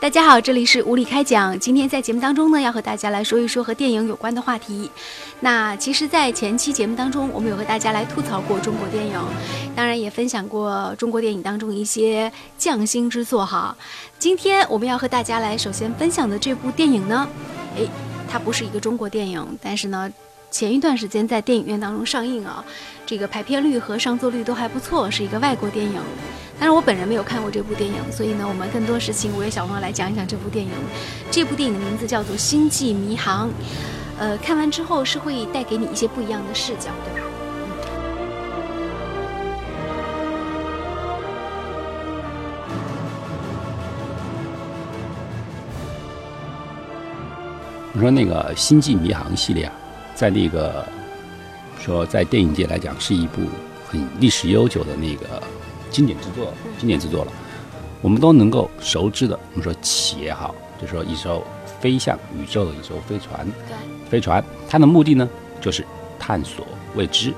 大家好，这里是无理开讲。今天在节目当中呢，要和大家来说一说和电影有关的话题。那其实，在前期节目当中，我们有和大家来吐槽过中国电影，当然也分享过中国电影当中一些匠心之作哈。今天我们要和大家来首先分享的这部电影呢，诶，它不是一个中国电影，但是呢。前一段时间在电影院当中上映啊，这个排片率和上座率都还不错，是一个外国电影。但是我本人没有看过这部电影，所以呢，我们更多是请五月小王来讲一讲这部电影。这部电影的名字叫做《星际迷航》，呃，看完之后是会带给你一些不一样的视角，对吧？你说那个《星际迷航》系列啊？在那个说，在电影界来讲，是一部很历史悠久的那个经典之作，经典之作了。我们都能够熟知的，我们说企业好，就是说一艘飞向宇宙的一艘飞船，飞船它的目的呢，就是探索未知。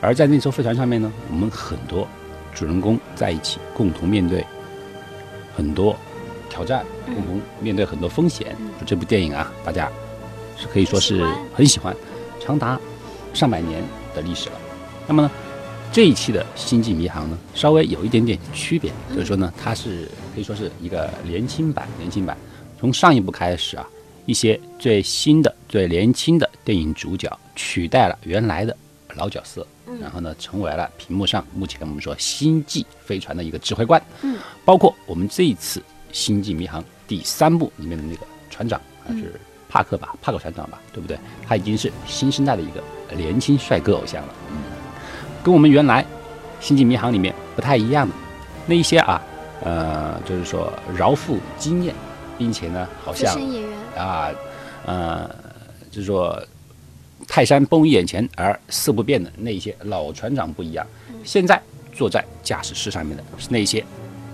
而在那艘飞船上面呢，我们很多主人公在一起，共同面对很多挑战，共同面对很多风险。这部电影啊，大家。是可以说是很喜欢，长达上百年的历史了。那么呢，这一期的《星际迷航》呢，稍微有一点点区别，就是说呢，它是可以说是一个年轻版，年轻版。从上一部开始啊，一些最新的、最年轻的电影主角取代了原来的老角色，然后呢，成为了屏幕上目前我们说星际飞船的一个指挥官。嗯，包括我们这一次《星际迷航》第三部里面的那个船长，还是。帕克吧，帕克船长吧，对不对？他已经是新生代的一个年轻帅哥偶像了，嗯，跟我们原来《星际迷航》里面不太一样的那一些啊，呃，就是说饶富经验，并且呢，好像啊，呃，就是说泰山崩于眼前而色不变的那一些老船长不一样，现在坐在驾驶室上面的是那些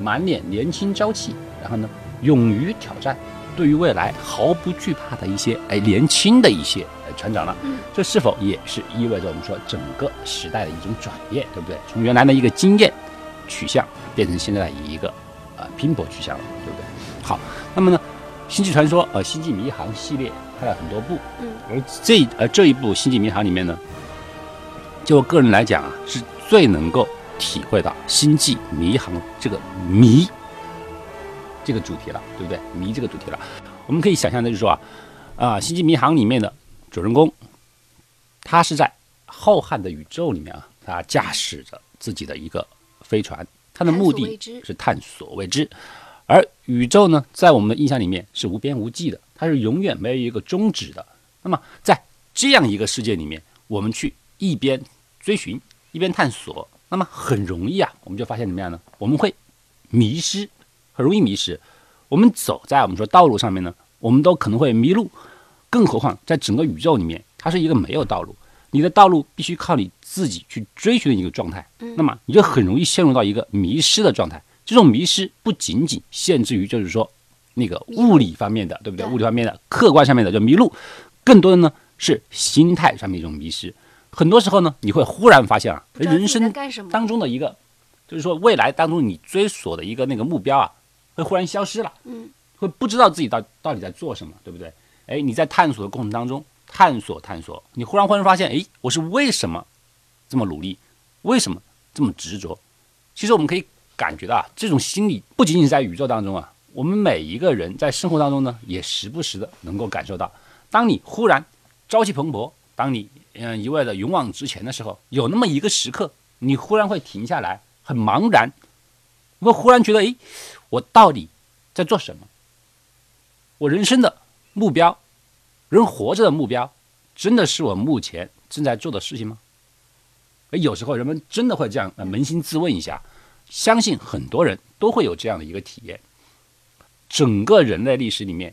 满脸年轻朝气，然后呢，勇于挑战。对于未来毫不惧怕的一些哎年轻的一些船长了，这是否也是意味着我们说整个时代的一种转变，对不对？从原来的一个经验取向变成现在的一个呃拼搏取向了，对不对？好，那么呢，《星际传说》呃《星际迷航》系列拍了很多部，嗯，而这呃这一部《星际迷航》里面呢，就我个人来讲啊，是最能够体会到星际迷航这个迷。这个主题了，对不对？迷这个主题了，我们可以想象的就是说啊，啊，《星际迷航》里面的主人公，他是在浩瀚的宇宙里面啊，他驾驶着自己的一个飞船，他的目的是探索未知。而宇宙呢，在我们的印象里面是无边无际的，它是永远没有一个终止的。那么在这样一个世界里面，我们去一边追寻，一边探索，那么很容易啊，我们就发现怎么样呢？我们会迷失。很容易迷失，我们走在我们说道路上面呢，我们都可能会迷路，更何况在整个宇宙里面，它是一个没有道路，你的道路必须靠你自己去追寻的一个状态，那么你就很容易陷入到一个迷失的状态。这种迷失不仅仅限制于就是说那个物理方面的，对不对？物理方面的客观上面的就迷路，更多的呢是心态上面一种迷失。很多时候呢，你会忽然发现啊，人生当中的一个，就是说未来当中你追索的一个那个目标啊。会忽然消失了，嗯，会不知道自己到到底在做什么，对不对？哎，你在探索的过程当中，探索探索，你忽然忽然发现，哎，我是为什么这么努力？为什么这么执着？其实我们可以感觉到啊，这种心理不仅仅是在宇宙当中啊，我们每一个人在生活当中呢，也时不时的能够感受到。当你忽然朝气蓬勃，当你嗯一味的勇往直前的时候，有那么一个时刻，你忽然会停下来，很茫然，会忽然觉得，哎。我到底在做什么？我人生的目标，人活着的目标，真的是我目前正在做的事情吗？而有时候人们真的会这样扪心自问一下，相信很多人都会有这样的一个体验。整个人类历史里面，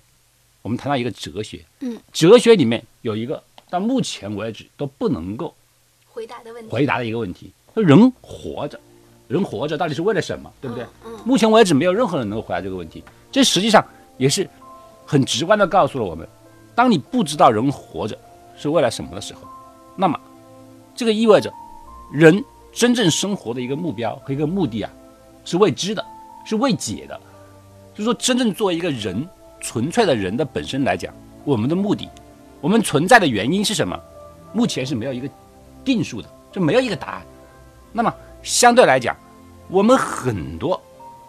我们谈到一个哲学，嗯，哲学里面有一个到目前为止都不能够回答的问题，回答的一个问题：人活着。人活着到底是为了什么，对不对？目前为止没有任何人能够回答这个问题。这实际上也是很直观的告诉了我们：当你不知道人活着是为了什么的时候，那么这个意味着人真正生活的一个目标和一个目的啊是未知的，是未解的。就就是说，真正作为一个人，纯粹的人的本身来讲，我们的目的，我们存在的原因是什么？目前是没有一个定数的，就没有一个答案。那么相对来讲，我们很多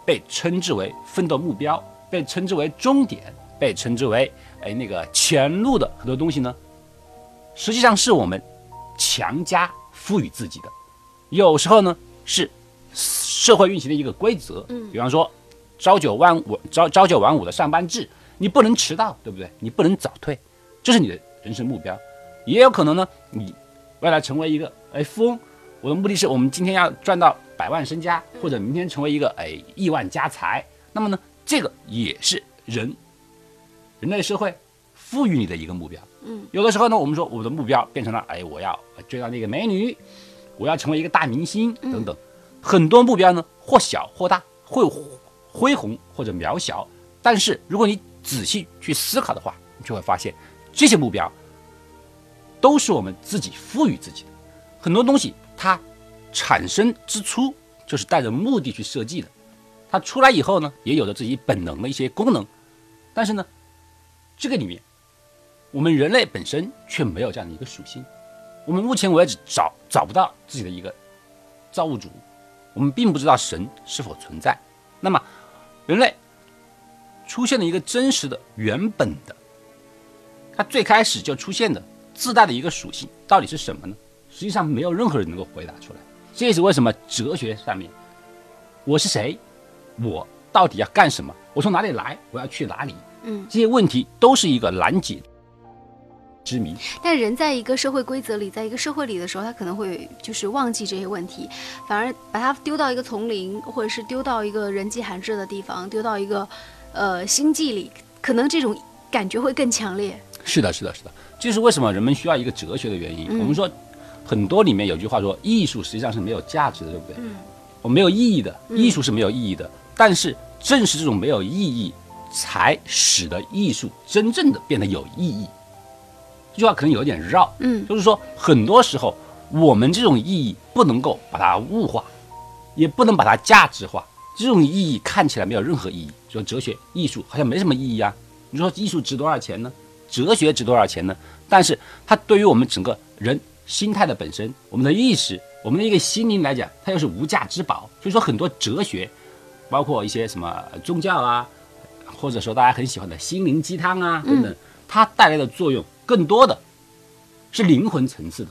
被称之为奋斗目标，被称之为终点，被称之为哎那个前路的很多东西呢，实际上是我们强加赋予自己的。有时候呢是社会运行的一个规则，嗯比方说朝九晚五、朝朝九晚五的上班制，你不能迟到，对不对？你不能早退，这是你的人生目标。也有可能呢，你未来成为一个哎富翁，我的目的是我们今天要赚到百万身家，或者明天成为一个哎亿万家财。那么呢，这个也是人人类社会赋予你的一个目标。嗯，有的时候呢，我们说我的目标变成了哎，我要追到那个美女，我要成为一个大明星等等，很多目标呢，或小或大，会恢宏或者渺小。但是如果你仔细去思考的话，你就会发现这些目标都是我们自己赋予自己的。很多东西它产生之初就是带着目的去设计的，它出来以后呢，也有着自己本能的一些功能。但是呢，这个里面我们人类本身却没有这样的一个属性。我们目前为止找找不到自己的一个造物主，我们并不知道神是否存在。那么，人类出现了一个真实的、原本的，它最开始就出现的自带的一个属性，到底是什么呢？实际上没有任何人能够回答出来。这也是为什么哲学上面，我是谁，我到底要干什么，我从哪里来，我要去哪里，嗯，这些问题都是一个难解之谜。但人在一个社会规则里，在一个社会里的时候，他可能会就是忘记这些问题，反而把它丢到一个丛林，或者是丢到一个人迹罕至的地方，丢到一个呃星际里，可能这种感觉会更强烈。是的，是的，是的，这是为什么人们需要一个哲学的原因。嗯我们说，很多里面有句话说，艺术实际上是没有价值的，对不对？嗯，我没有意义的，嗯艺术是没有意义的。但是正是这种没有意义，才使得艺术真正的变得有意义。这句话可能有点绕，嗯就是说，很多时候我们这种意义不能够把它物化，也不能把它价值化。这种意义看起来没有任何意义，说哲学、艺术好像没什么意义啊。你说艺术值多少钱呢？哲学值多少钱呢？但是它对于我们整个人心态的本身，我们的意识，我们的一个心灵来讲，它又是无价之宝。所以说，很多哲学，包括一些什么宗教啊，或者说大家很喜欢的心灵鸡汤啊等等，它带来的作用更多的是灵魂层次的。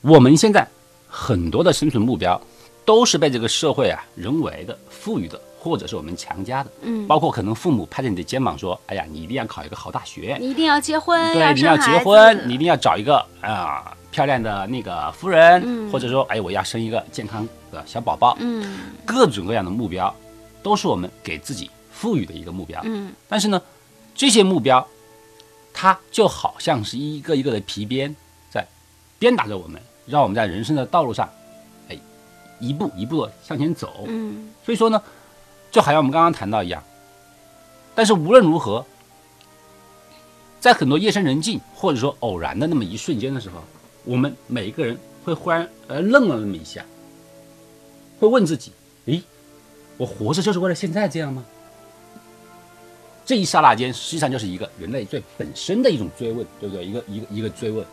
我们现在很多的生存目标都是被这个社会啊人为的赋予的，或者是我们强加的。嗯，包括可能父母拍着你的肩膀说：“哎呀，你一定要考一个好大学，你一定要结婚，对，你要结婚，你一定要找一个啊、漂亮的那个夫人，嗯或者说，哎，我要生一个健康的小宝宝，嗯各种各样的目标，都是我们给自己赋予的一个目标。嗯但是呢，这些目标，它就好像是一个一个的皮鞭，在鞭打着我们，让我们在人生的道路上，哎，一步一步的向前走。嗯所以说呢，就好像我们刚刚谈到一样。但是无论如何，在很多夜深人静或者说偶然的那么一瞬间的时候，我们每一个人会忽然呃愣了那么一下，会问自己：诶，我活着就是为了现在这样吗？这一刹那间，实际上就是一个人类最本身的一种追问，对不对？一个一个一个追问。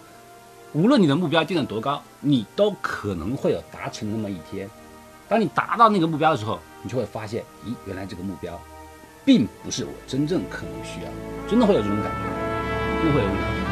无论你的目标定得多高，你都可能会有达成那么一天。当你达到那个目标的时候，你就会发现，咦，原来这个目标，并不是我真正可能需要的，真的会有这种感觉，真的会有这种感觉。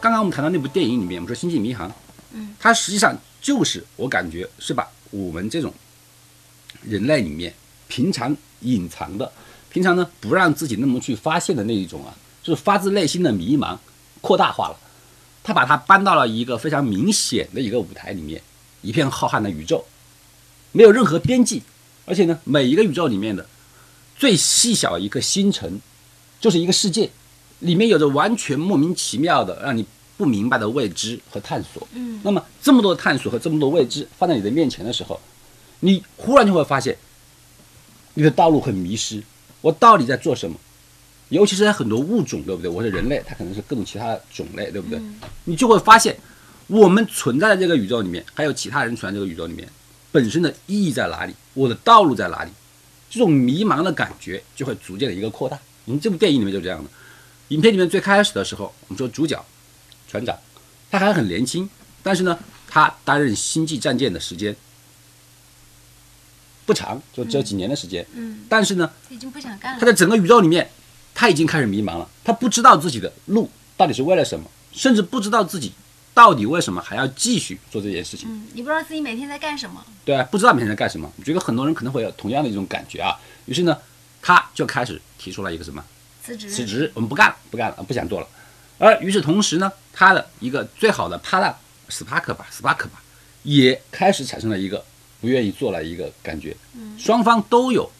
刚刚我们谈到那部电影里面，我们说《星际迷航》，嗯，它实际上就是我感觉是把我们这种人类里面平常隐藏的、平常呢不让自己那么去发现的那一种啊，就是发自内心的迷茫，扩大化了。他把它搬到了一个非常明显的一个舞台里面，一片浩瀚的宇宙，没有任何边际，而且呢，每一个宇宙里面的最细小一个星辰，就是一个世界，里面有着完全莫名其妙的让你不明白的未知和探索。嗯那么这么多探索和这么多未知放在你的面前的时候，你忽然就会发现，你的道路很迷失，我到底在做什么？尤其是在很多物种，对不对？我是人类，它可能是各种其他种类，对不对？你就会发现，我们存在的这个宇宙里面，还有其他人存在这个宇宙里面，本身的意义在哪里？我的道路在哪里？这种迷茫的感觉就会逐渐的一个扩大。我们这部电影里面就这样的。影片里面最开始的时候，我们说主角船长，他还很年轻，但是呢，他担任星际战舰的时间不长，就只有几年的时间。嗯，但是呢，已经不想干了。他在整个宇宙里面，他已经开始迷茫了。他不知道自己的路到底是为了什么，甚至不知道自己到底为什么还要继续做这件事情。嗯，你不知道自己每天在干什么。对啊，不知道每天在干什么。我觉得很多人可能会有同样的一种感觉啊。于是呢，他就开始提出了一个什么辞职。辞职，我们不干了，不干了，不想做了。而与此同时呢，他的一个最好的他的 Spark 吧，，Spark 吧，也开始产生了一个不愿意做了一个感觉。嗯，双方都有，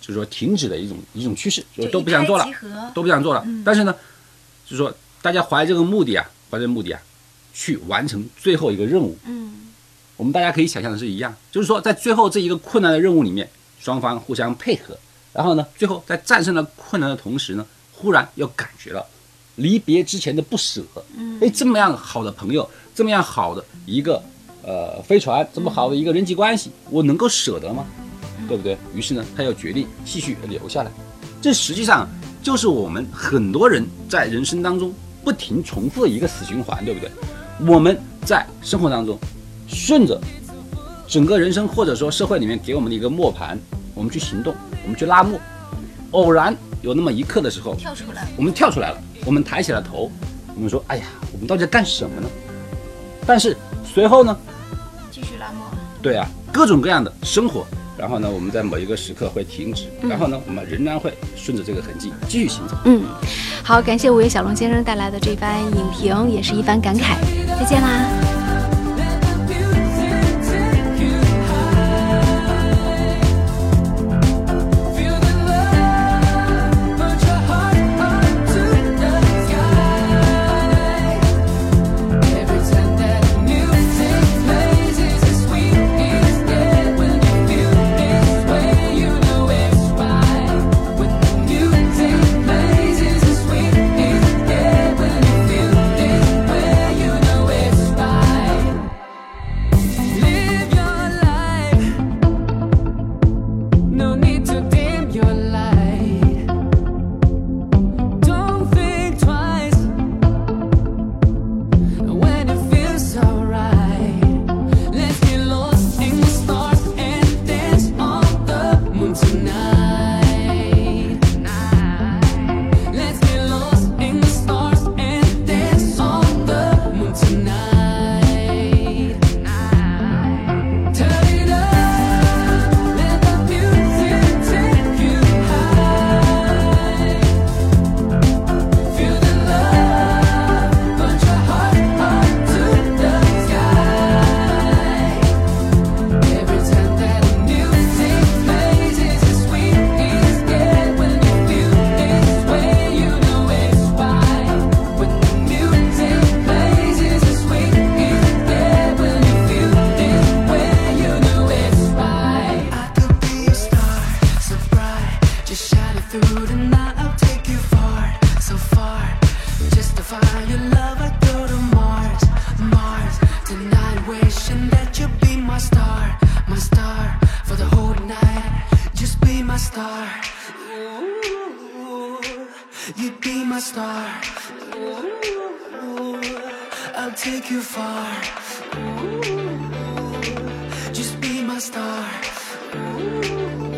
就是说停止的一种一种趋势，就是都不想做了都不想做了。嗯但是呢，就是说大家怀这个目的啊，怀这个目的啊，去完成最后一个任务。嗯我们大家可以想象的是一样，就是说在最后这一个困难的任务里面，双方互相配合，然后呢，最后在战胜了困难的同时呢，忽然又感觉到离别之前的不舍。嗯哎，这么样好的朋友，这么样好的一个呃飞船，这么好的一个人际关系，我能够舍得吗？对不对？于是呢，他又决定继续留下来。这实际上就是我们很多人在人生当中不停重复的一个死循环，对不对？我们在生活当中顺着整个人生或者说社会里面给我们的一个磨盘，我们去行动，我们去拉磨。偶然有那么一刻的时候，跳出来。我们跳出来了，我们抬起了头，我们说：“哎呀，我们到底在干什么呢？”但是随后呢，继续拉磨。对啊，各种各样的生活，然后呢，我们在某一个时刻会停止，然后呢，我们仍然会顺着这个痕迹继续行走。嗯，好，感谢五月小龙先生带来的这番影评，也是一番感慨。再见啦。You far. Ooh, just be my star. Ooh,